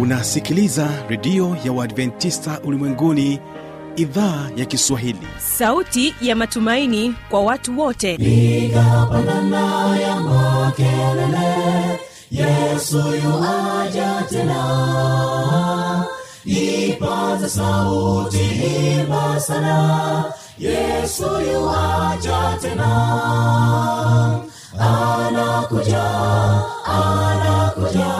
unasikiliza redio ya uadventista ulimwenguni idhaa ya kiswahili. Sauti ya matumaini kwa watu wote. Igapanana ya makelele yesu yuaja tena. Ipaza sauti imba sana yesu yuaja tena. Anakuja anakuja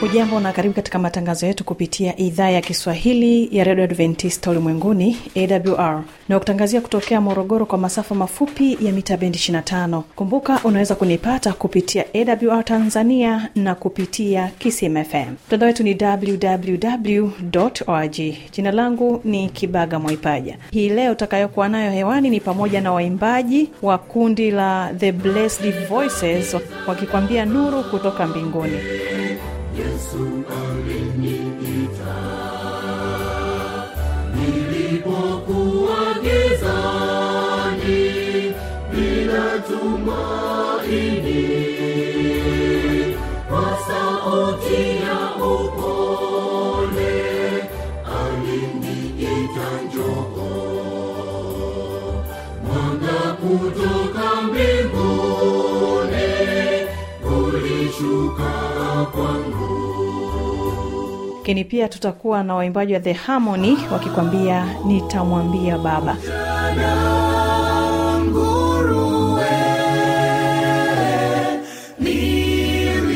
hujambo na karibu katika matangazo yetu kupitia idhaa ya kiswahili ya redio adventista ulimwenguni awr na kutangazia kutokea morogoro kwa masafa mafupi ya mita bendi 25 kumbuka unaweza kunipata kupitia awr tanzania na kupitia kismfm mtandao wetu ni www org jina langu ni kibaga mwaipaja. Hii leo utakayokuwa nayo hewani ni pamoja na waimbaji wa kundi la the blessed voices wakikwambia nuru kutoka mbinguni Yesu aliniita. Nilipokuwa gizani bila tumaini, kwa sauti ya lakini pia tutakuwa na waimbaji wa the harmony wakikwambia nitamwambia baba.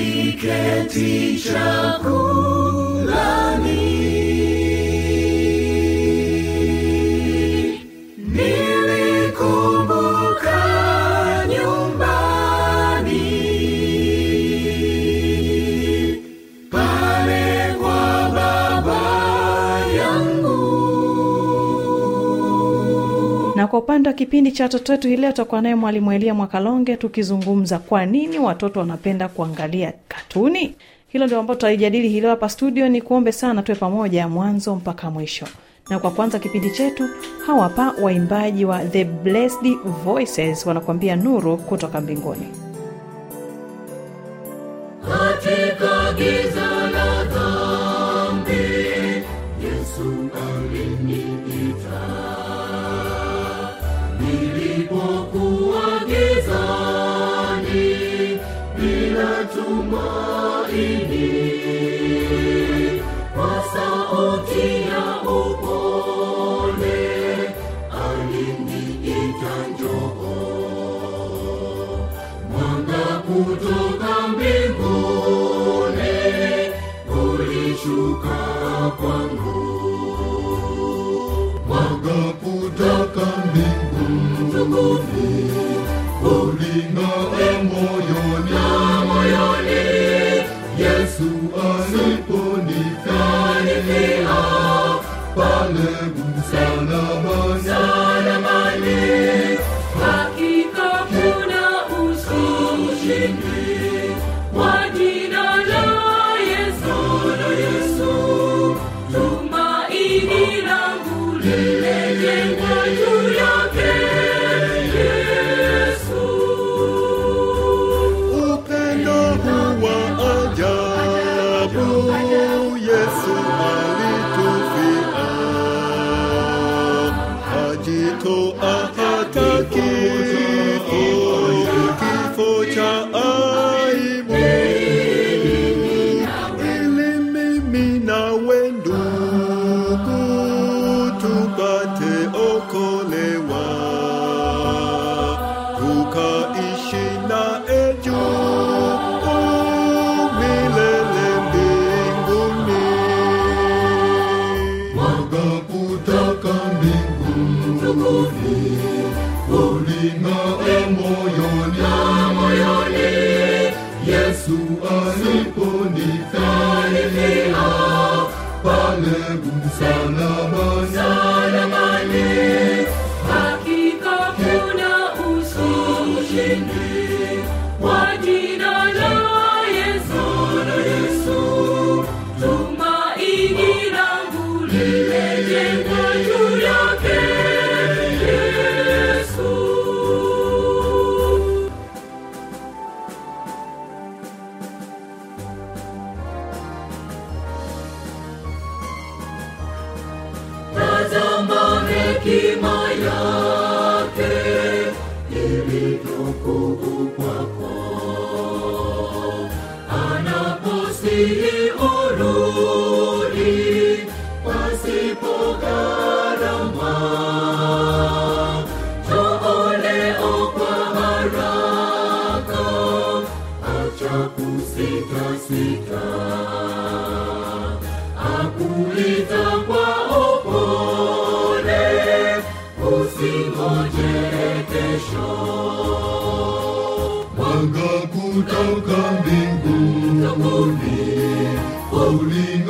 Niliketi chakulani kwa upande wa kipindi cha watoto wetu hii leo tutakuwa naye mwalimu elia mwakalonge tukizungumza kwa nini watoto wanapenda kuangalia katuni? Hilo ndio ambao tutalijadili hii leo hapa studio. Ni kuombe sana tuwe pamoja mwanzo mpaka mwisho. Na kwa kwanza kipindi chetu hawapa waimbaji wa the blessed voices wanakuambia nuru kutoka mbinguni. Katika giza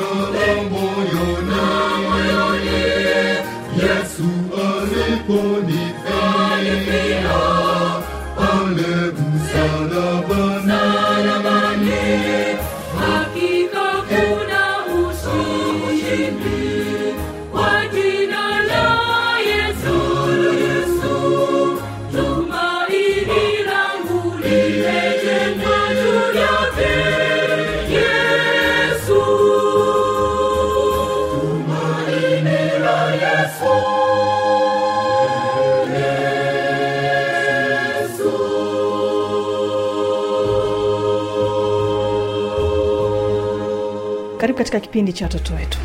yes Ione, Ione, Iesua Liponi. Katika kipindi cha watoto wetu.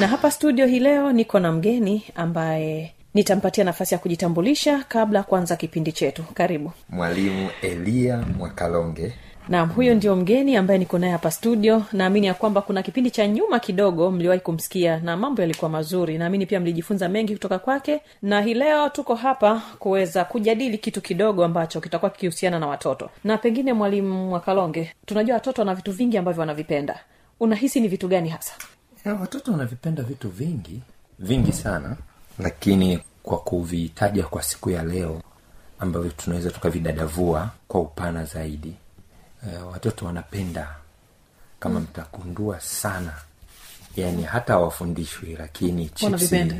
Na hapa studio hii leo niko na mgeni ambaye nitampatia nafasi ya kujitambulisha kabla ya kuanza kipindi chetu. Karibu. Mwalimu eliya mwakalonge naam huyo ndio mgeni ambaye niko naye hapa studio. Naamini ya kwamba kuna kipindi cha nyuma kidogo mliwahi kumsikia na mambo yalikuwa mazuri. Naamini pia mlijifunza mengi kutoka kwake. Na hii leo tuko hapa kuweza kujadili kitu kidogo ambacho kitakuwa kikihusiana na watoto. Na pengine mwalimu mwakalonge tunajua watoto wana vitu vingi ambavyo wanavipenda. Unahisi ni vitu gani hasa? Ya, watoto wanavipenda vitu vingi vingi sana. Lakini kwa kuvitaja kwa siku ya leo ambavyo tunaweza tukavidadavua kwa upana zaidi e, watoto wanapenda kama mtakundua sana. Yani hata wafundishwi lakini chipsi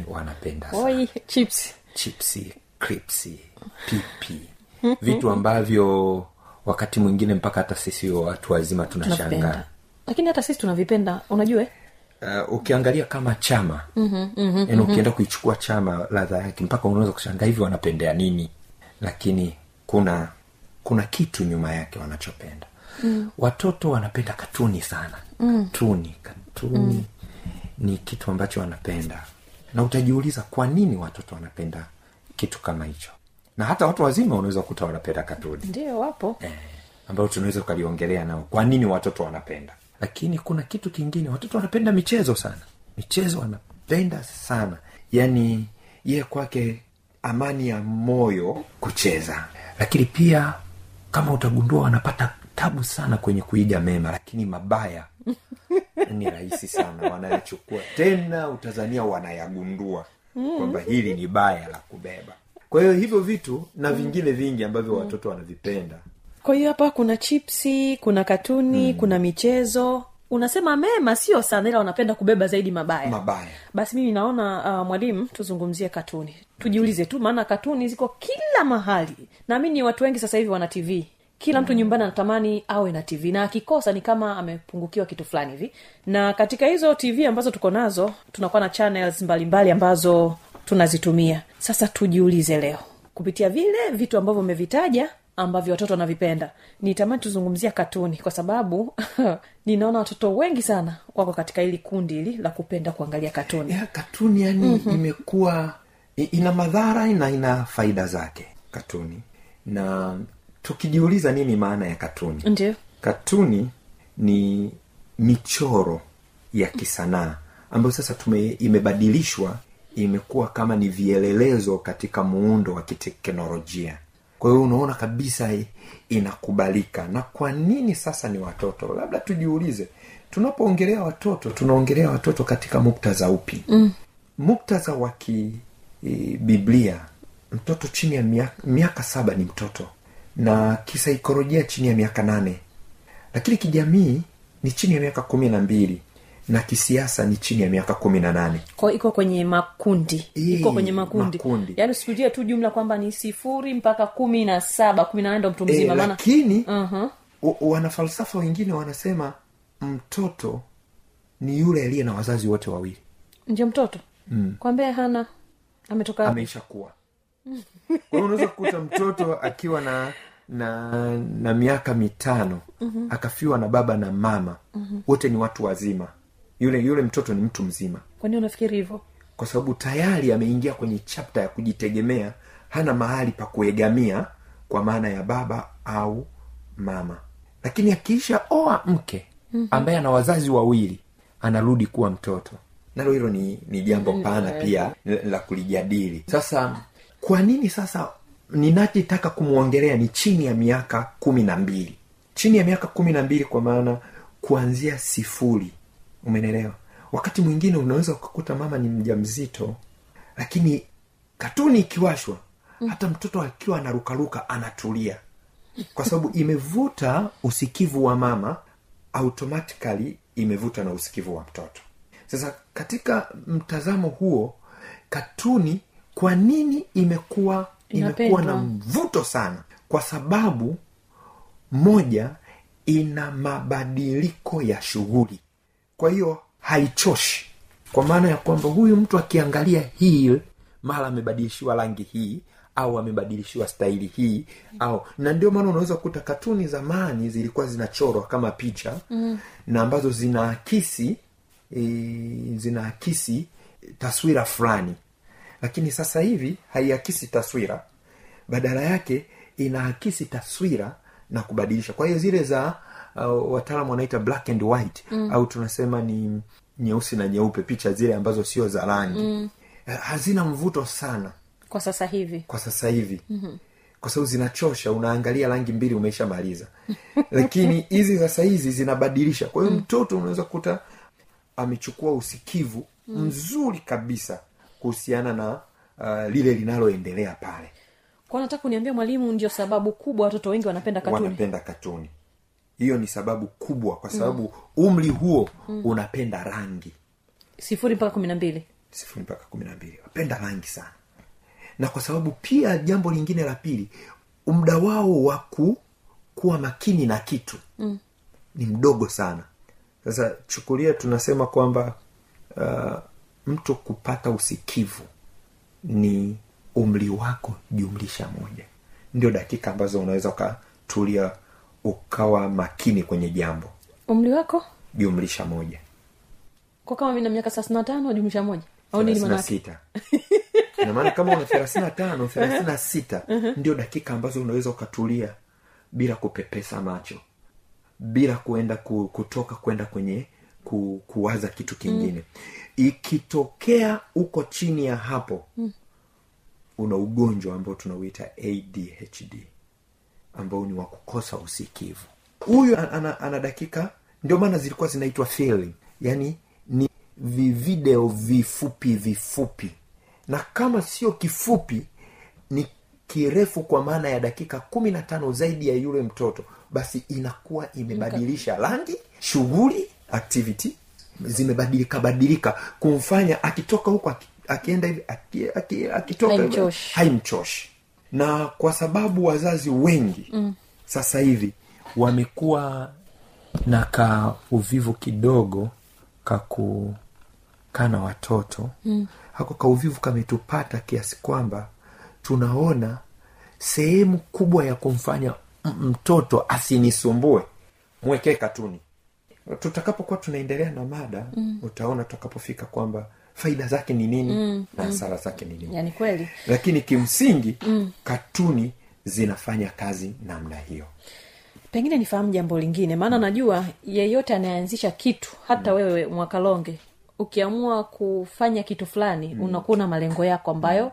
wanapenda sana. chips chipsi kripsi pipi. Vitu ambavyo wakati mwingine mpaka hata sisi watu wazima tunashangaa. Lakini hata sisi tunavipenda. Unajua eh? uh, ukiangalia kama chama mm-hmm, yani ukienda kuichukua chama ladha yake mpaka unaweza kushangaa hivi wanapendea nini? Lakini kuna kuna kitu nyuma yake wanachopenda mm. watoto wanapenda katuni sana. Mm. katuni katuni mm. ni kitu ambacho wanapenda. Na utajiuliza kwa nini watoto wanapenda kitu kama hicho? Na hata watu wazima unaweza kukuta wanapenda katuni. Ndio wapo. Eh, ambayo tunaweza ukaliongelea nao. Kwa nini watoto wanapenda? Lakini kuna kitu kingine. Watoto wanapenda michezo sana. Michezo wanapenda sana. Yaani ye kwake amani ya moyo kucheza. Lakini pia kama utagundua wanapata tabu sana kwenye kuiga mema lakini mabaya ni rahisi sana wanayachukua. Tena utanzania wanayagundua kwamba hili ni baya la kubeba. Kwa hiyo hivyo vitu na vingine vingi ambavyo watoto wanavipenda. Kwa hiyo hapa kuna chipsi kuna katuni mm. kuna michezo. Unasema mema sio sana ila wanapenda kubeba zaidi mabaya. Mabaya. Basi mimi naona uh, mwalimu tuzungumzie katuni. Tujiulize tu maana katuni ziko kila mahali. Naamini watu wengi sasa hivi wana tv kila mtu nyumbani anatamani awe na tv na akikosa ni kama amepungukiwa kitu fulani hivi. Na katika hizo tv ambazo tuko nazo tunakuwa na channels mbalimbali mbali ambazo tunazitumia. Sasa tujiulize leo. Kupitia vile vitu ambavyo umevitaja ambavyo watoto wanavipenda nitamani tuzungumzia katuni kwa sababu ninaona watoto wengi sana wako katika hili kundi hili la kupenda kuangalia katuni. Ya katuni yani mm-hmm. imekuwa ina madhara na ina faida zake katuni. Na tukijiuliza nini maana ya katuni? Ndio. Katuni ni michoro ya kisanaa ambayo sasa tume, imebadilishwa imekuwa kama ni vielelezo katika muundo wa kiteknolojia. Kwa hiyo unaona kabisa inakubalika. Na kwa nini sasa ni watoto? Labda tujiulize tunapoongelea watoto tunaongelea watoto katika muktadha upi? Mm. muktadha wa kibiblia mtoto chini ya miaka, miaka saba ni mtoto na kisaikolojia chini ya miaka nane. Lakini kijamii ni chini ya miaka kumi na mbili na kisiasa ni chini ya miaka kumi na nane. Kwa iko kwenye makundi. Ii, iko kwenye makundi, makundi. yaani usikutie tu jumla kwamba ni sifuri mpaka kumi na saba kumi na nane ndo mtu e, mzima maana lakini uh-huh. wanafalsafa wengine wanasema mtoto ni yule aliye na wazazi wote wawili. Ndio mtoto? Mm. kwambia hana ametoka ameisha kuwa kwa hiyo unaweza kukuta mtoto akiwa na na na miaka mitano mm-hmm. akafiwa na baba na mama mm-hmm. wote ni watu wazima. Yule yule mtoto ni mtu mzima. Kwani unafikiri hivyo? Kwa sababu tayari ameingia kwenye chapta ya kujitegemea hana mahali pa kuegamia kwa maana ya baba au mama. Lakini akiisha oa mke ambaye ana wazazi wawili anarudi kuwa mtoto. Nalo hilo ni, ni jambo pana pia la- la kulijadili. Sasa kwa nini sasa ninachotaka kumwongelea ni chini ya miaka kumi na mbili? Chini ya miaka kumi na mbili kwa maana kuanzia sifuri. Umenelewa wakati mwingine unaweza ukakuta mama ni mja mzito lakini katuni ikiwashwa hata mtoto akiwa anarukaruka anatulia. Kwa sababu imevuta usikivu wa mama automatikali imevuta na usikivu wa mtoto. Sasa katika mtazamo huo katuni kwa nini imekuwa imekuwa na mvuto sana? Kwa sababu moja ina mabadiliko ya shughuli. Kwa hiyo haichoshi. Kwa maana ya kwamba huyu mtu akiangalia hii mara amebadilishiwa rangi hii au amebadilishiwa staili hii au na ndio maana unaweza kukuta katuni zamani zilikuwa zinachorwa kama picha mm. na ambazo zinaakisi e, zinaakisi taswira fulani lakini sasa hivi haiakisi taswira. Badala yake inaakisi taswira na kubadilisha. Kwa hiyo zile za uh, wataalamu wanaita black and white mm. au tunasema ni nyeusi na nyeupe picha zile ambazo sio za rangi. Mm. hazina mvuto sana. Kwa sasa hivi. Kwa sasa hivi. Mm-hmm. kwa sababu zinachosha unaangalia rangi mbili umeishamaliza lakini hizi sasa hizi zinabadilisha. Kwa hiyo mtoto unaweza kukuta amechukua usikivu mzuri kabisa kuhusiana na uh, lile linaloendelea pale. Kwa nataka kuniambia mwalimu ndio sababu kubwa watoto wengi wanapenda katuni? Wanapenda katuni. Hiyo ni sababu kubwa kwa sababu mm. umri huo mm. unapenda rangi. Sifuri mpaka kumi na mbili. Sifuri mpaka kumi na mbili. Wapenda rangi sana. Na kwa sababu pia jambo lingine la pili muda wao wa ku kuwa makini na kitu mm. ni mdogo sana. Sasa chukulia tunasema kwamba uh, mtu kupata usikivu ni umri wako jumlisha moja. Ndio dakika ambazo unaweza ukatulia ukawa makini kwenye jambo. Umri wako? Jumlisha moja. Kwa kama mi na miaka thelathini na tano jumlisha moja. Au nini thelathini na sita. Kama una thelathini na tano thelathini na sita ndio dakika ambazo unaweza ukatulia bila kupepesa macho bila kuenda kutoka kwenda kwenye ku, kuwaza kitu kingine mm. ikitokea uko chini ya hapo mm. una ugonjwa ambao tunauita adhd ambao ni wa kukosa usikivu huyu ana, ana, ana dakika ndio maana zilikuwa zinaitwa feeling yani ni vivideo vifupi vifupi na kama sio kifupi ni kirefu kwa maana ya dakika kumi na tano zaidi ya yule mtoto basi inakuwa imebadilisha rangi shughuli activity zimebadilika badilika kumfanya akitoka huko akienda hivi aki- aki- akitoka Haimchoshi. na kwa sababu wazazi wengi mm. sasa hivi wamekuwa na ka uvivu kidogo kakukaa na watoto mm. hako kauvivu kametupata kiasi kwamba tunaona sehemu kubwa ya kumfanya mtoto asinisumbue mwekee katuni tutakapokuwa tunaendelea na mada mm. utaona tutakapofika kwamba faida zake ni nini mm. na hasara zake ni nini yani kweli lakini kimsingi mm. katuni zinafanya kazi namna hiyo pengine nifahamu jambo lingine maana najua yeyote anayeanzisha kitu hata wewe mwakalonge ukiamua kufanya kitu fulani mm. unakuwa na malengo yako ambayo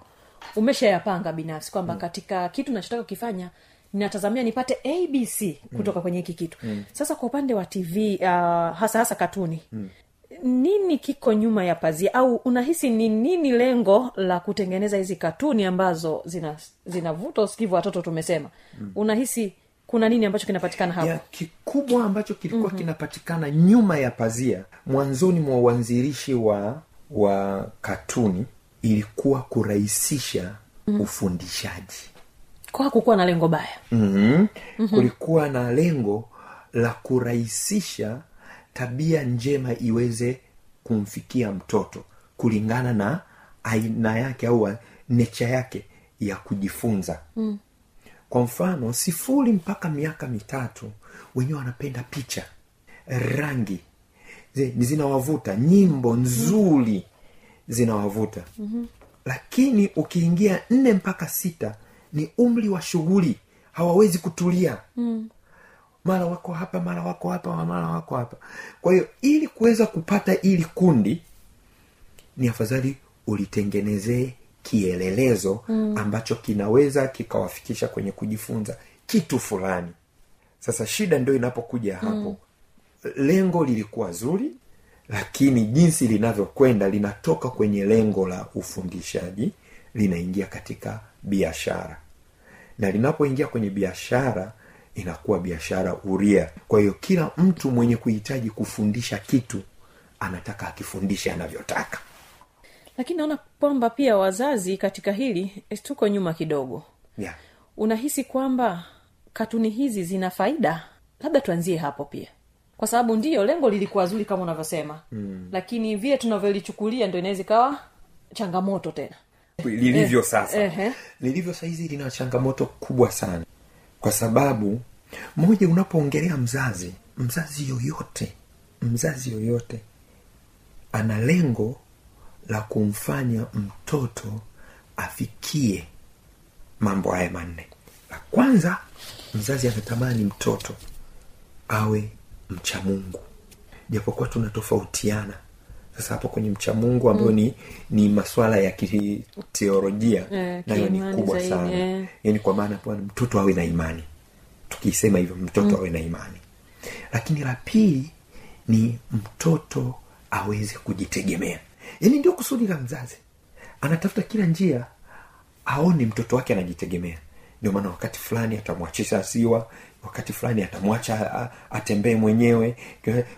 umeshayapanga binafsi kwamba mm. katika kitu nachotaka kukifanya ninatazamia nipate abc kutoka mm. kwenye hiki kitu mm. sasa kwa upande wa tv uh, hasa hasa katuni mm nini kiko nyuma ya pazia au unahisi ni nini lengo la kutengeneza hizi katuni ambazo zina zinavuta usikivu watoto tumesema mm. unahisi kuna nini ambacho kinapatikana hapo ya kikubwa ambacho kilikuwa mm-hmm. kinapatikana nyuma ya pazia mwanzoni mwa uanzilishi wa wa katuni ilikuwa kurahisisha mm-hmm. ufundishaji kwa kukuwa na lengo baya mm-hmm. Mm-hmm. kulikuwa na lengo la kurahisisha tabia njema iweze kumfikia mtoto kulingana na aina yake au necha yake ya kujifunza mm. kwa mfano sifuri mpaka miaka mitatu wenyewe wanapenda picha rangi zinawavuta nyimbo nzuri zinawavuta mm-hmm. lakini ukiingia nne mpaka sita ni umri wa shughuli hawawezi kutulia. Mm. Mara wako hapa mara wako hapa mara wako hapa. Kwa hiyo ili kuweza kupata ili kundi ni afadhali ulitengenezee kielelezo mm. ambacho kinaweza kikawafikisha kwenye kujifunza kitu fulani. Sasa shida ndio inapokuja hapo. Mm. lengo lilikuwa zuri lakini jinsi linavyokwenda linatoka kwenye lengo la ufundishaji linaingia katika biashara na linapoingia kwenye biashara inakuwa biashara uria kwa hiyo kila mtu mwenye kuhitaji kufundisha kitu anataka akifundishe anavyotaka. Lakini naona kwamba pia wazazi katika hili eh, tuko nyuma kidogo. Yeah. unahisi kwamba katuni hizi zina faida? Labda tuanzie hapo pia. Kwa sababu ndiyo lengo lilikuwa zuri kama unavyosema. Mm. lakini vile tunavyolichukulia ndo inaweza ikawa changamoto tena lilivyo Eh, sasa. ehe. lilivyo sahizi lina changamoto kubwa sana. Kwa sababu moja unapoongelea mzazi mzazi yoyote mzazi yoyote ana lengo la kumfanya mtoto afikie mambo haya manne. La kwanza mzazi anatamani mtoto awe mcha mungu. Japokuwa tunatofautiana sasa hapo kwenye mcha mungu ambayo mm. ni ni maswala ya kiteolojia yeah, nayo ni kubwa zaidi, sana. yeah. yani kwa maana bwana mtoto awe na imani. Tukisema hivyo mtoto mm. awe na imani. Lakini la pili ni mtoto aweze kujitegemea. Yani ndio kusudi la mzazi. Anatafuta kila njia aone mtoto wake anajitegemea. Ndio maana wakati fulani atamwachisha asiwa wakati fulani atamwacha atembee mwenyewe.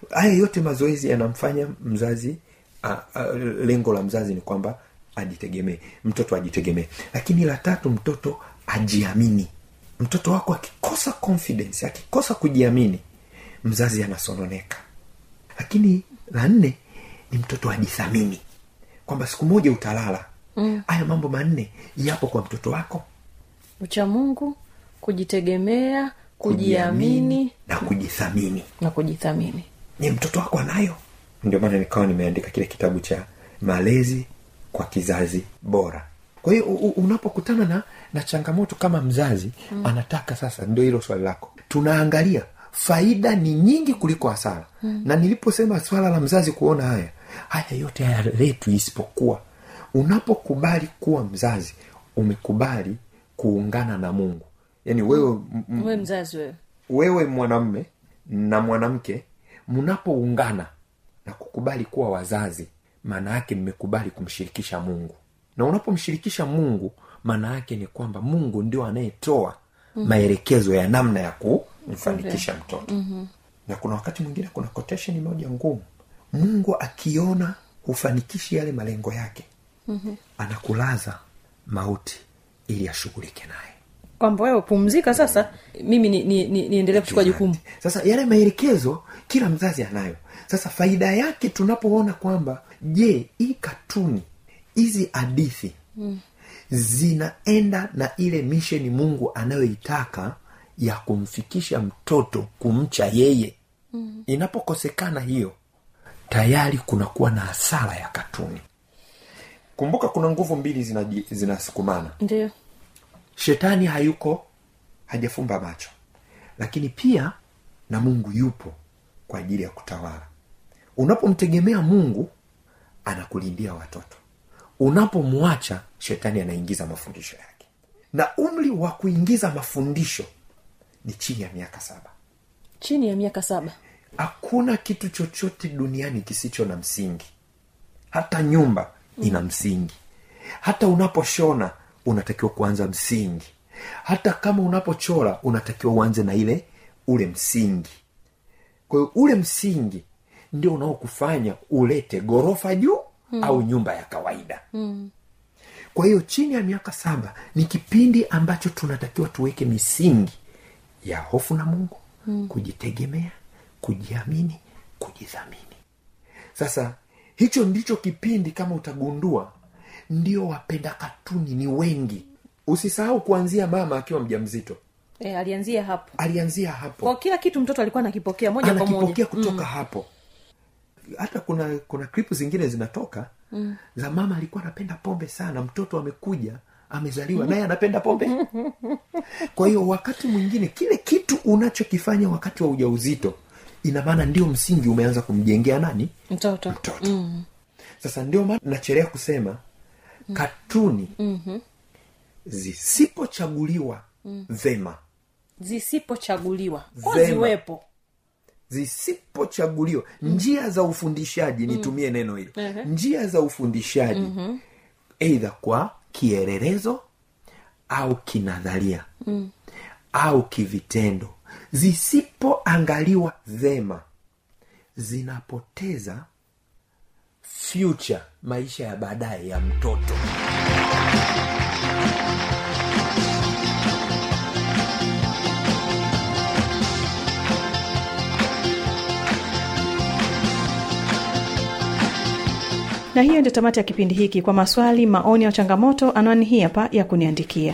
Haya yote mazoezi yanamfanya mzazi a, a, lengo la mzazi ni kwamba ajitegemee mtoto ajitegemee. Lakini la tatu mtoto ajiamini. Mtoto wako akikosa confidence akikosa kujiamini mzazi anasononeka. Lakini la nne ni mtoto ajithamini. Kwamba siku moja utalala. Haya mm. mambo manne yapo kwa mtoto wako. Ucha mungu kujitegemea kujiamini na kujithamini. na kujithamini. Ni mtoto wako anayo ndio maana nikawa nimeandika kile kitabu cha malezi kwa kizazi bora. Kwa hiyo unapokutana na na changamoto kama mzazi mm. anataka sasa ndio hilo swali lako. Tunaangalia faida ni nyingi kuliko hasara. Mm. na niliposema swala la mzazi kuona haya haya yote hayaletwi isipokuwa unapokubali kuwa mzazi umekubali kuungana na mungu. Yaani wewe m- m- we mzazi wewe. wewe mwanamme na mwanamke mnapoungana na kukubali kuwa wazazi maana yake mmekubali kumshirikisha mungu na unapomshirikisha mungu maana yake ni kwamba mungu ndio anayetoa mm-hmm. maelekezo ya namna ya kumfanikisha mtoto mm-hmm. na kuna wakati mwingine kuna quotation moja ngumu mungu akiona hufanikishi yale malengo yake mm-hmm. anakulaza mauti ili ashughulike naye kwamba wewe pumzika sasa. Mimi niendelee ni, ni, niendelee kuchukua jukumu. sasa yale maelekezo kila mzazi anayo. Sasa faida yake tunapoona kwamba je hii katuni hizi hadithi mm. zinaenda na ile misheni mungu anayoitaka ya kumfikisha mtoto kumcha yeye. Mm. inapokosekana hiyo tayari kunakuwa na hasara ya katuni. Kumbuka kuna nguvu mbili zinasukumana. Ndio shetani hayuko hajafumba macho. Lakini pia na mungu yupo kwa ajili ya kutawala. Unapomtegemea mungu anakulindia watoto. Unapomwacha shetani anaingiza mafundisho yake. Na umri wa kuingiza mafundisho ni chini ya miaka saba. Chini ya miaka saba. Hakuna kitu chochote duniani kisicho na msingi. Hata nyumba ina msingi. Hata unaposhona unatakiwa kuanza msingi hata kama unapochora unatakiwa uanze na ile ule msingi kwa hiyo ule msingi ndio unaokufanya ulete ghorofa juu mm. au nyumba ya kawaida mm. kwa hiyo chini ya miaka saba ni kipindi ambacho tunatakiwa tuweke misingi ya hofu na mungu mm. kujitegemea kujiamini kujidhamini sasa hicho ndicho kipindi kama utagundua ndio wapenda katuni ni wengi. Usisahau kuanzia mama akiwa mja mzito e, alianzia hapo. Alianzia hapo. Kwa kila kitu mtoto alikuwa anakipokea moja kwa moja. kutoka mm. hapo. Hata kuna kuna klipu zingine zinatoka mm. za mama alikuwa anapenda pombe sana. Mtoto amekuja amezaliwa naye anapenda pombe. Kwa hiyo wakati mwingine kile kitu unachokifanya wakati wa ujauzito ina maana ndio msingi umeanza kumjengea nani? Mtoto. Mtoto. Mm. sasa ndio maana nachelea kusema mm. katuni mm-hmm. zisipochaguliwa mm. vema zisipochaguliwa ziwepo zisipochaguliwa mm. njia za ufundishaji nitumie neno hilo njia za ufundishaji mm-hmm. eidha kwa kielelezo au kinadharia mm. au kivitendo zisipoangaliwa vema zinapoteza future maisha ya baadaye ya mtoto. Na hiyo ndio tamati ya kipindi hiki. Kwa maswali maoni au changamoto anwani hii hapa ya kuniandikia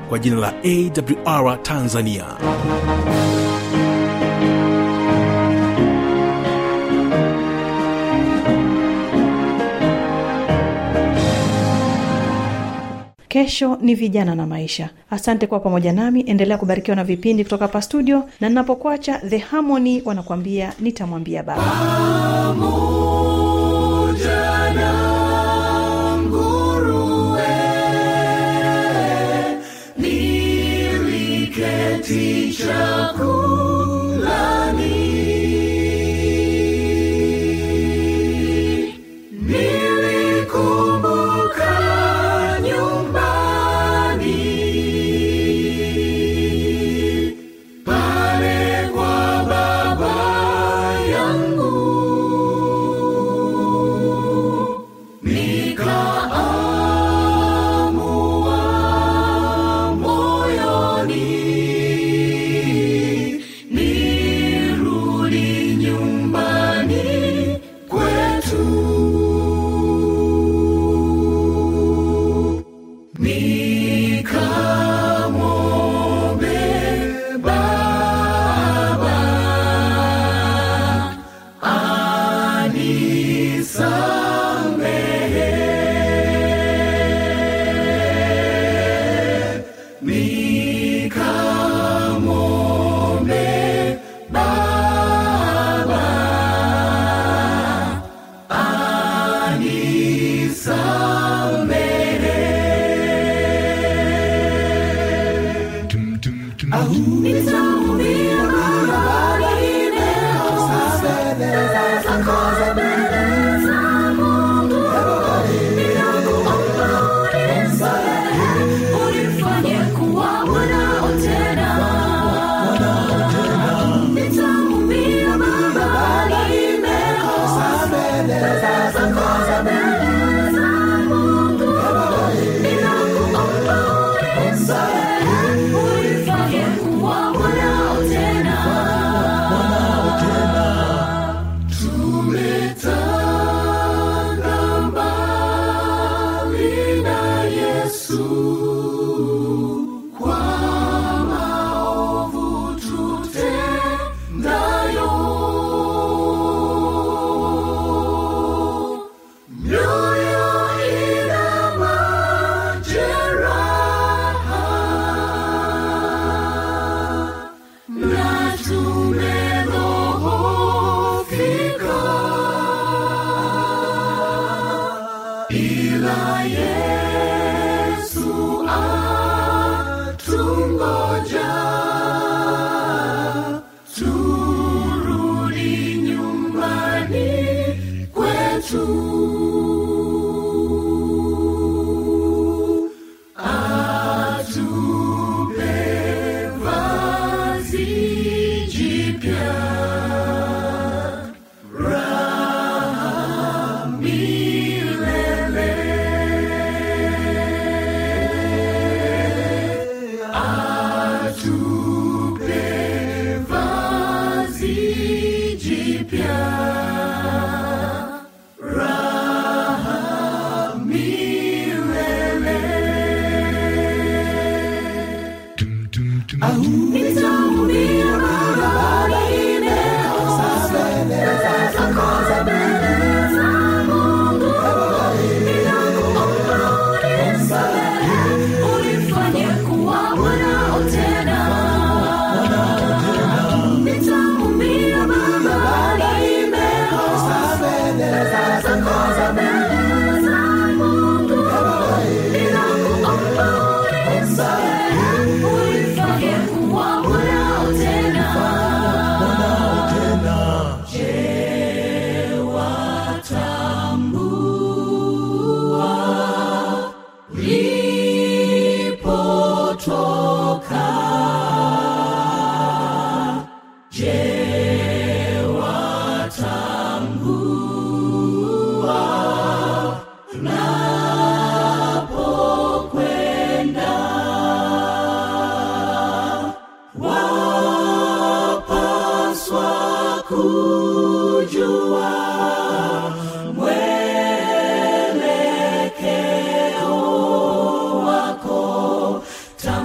kwa jina la awr tanzania. Kesho ni vijana na maisha. Asante kuwa pamoja nami. Endelea kubarikiwa na vipindi kutoka hapa studio na ninapokuacha the harmony wanakuambia nitamwambia baba Mungu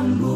amor.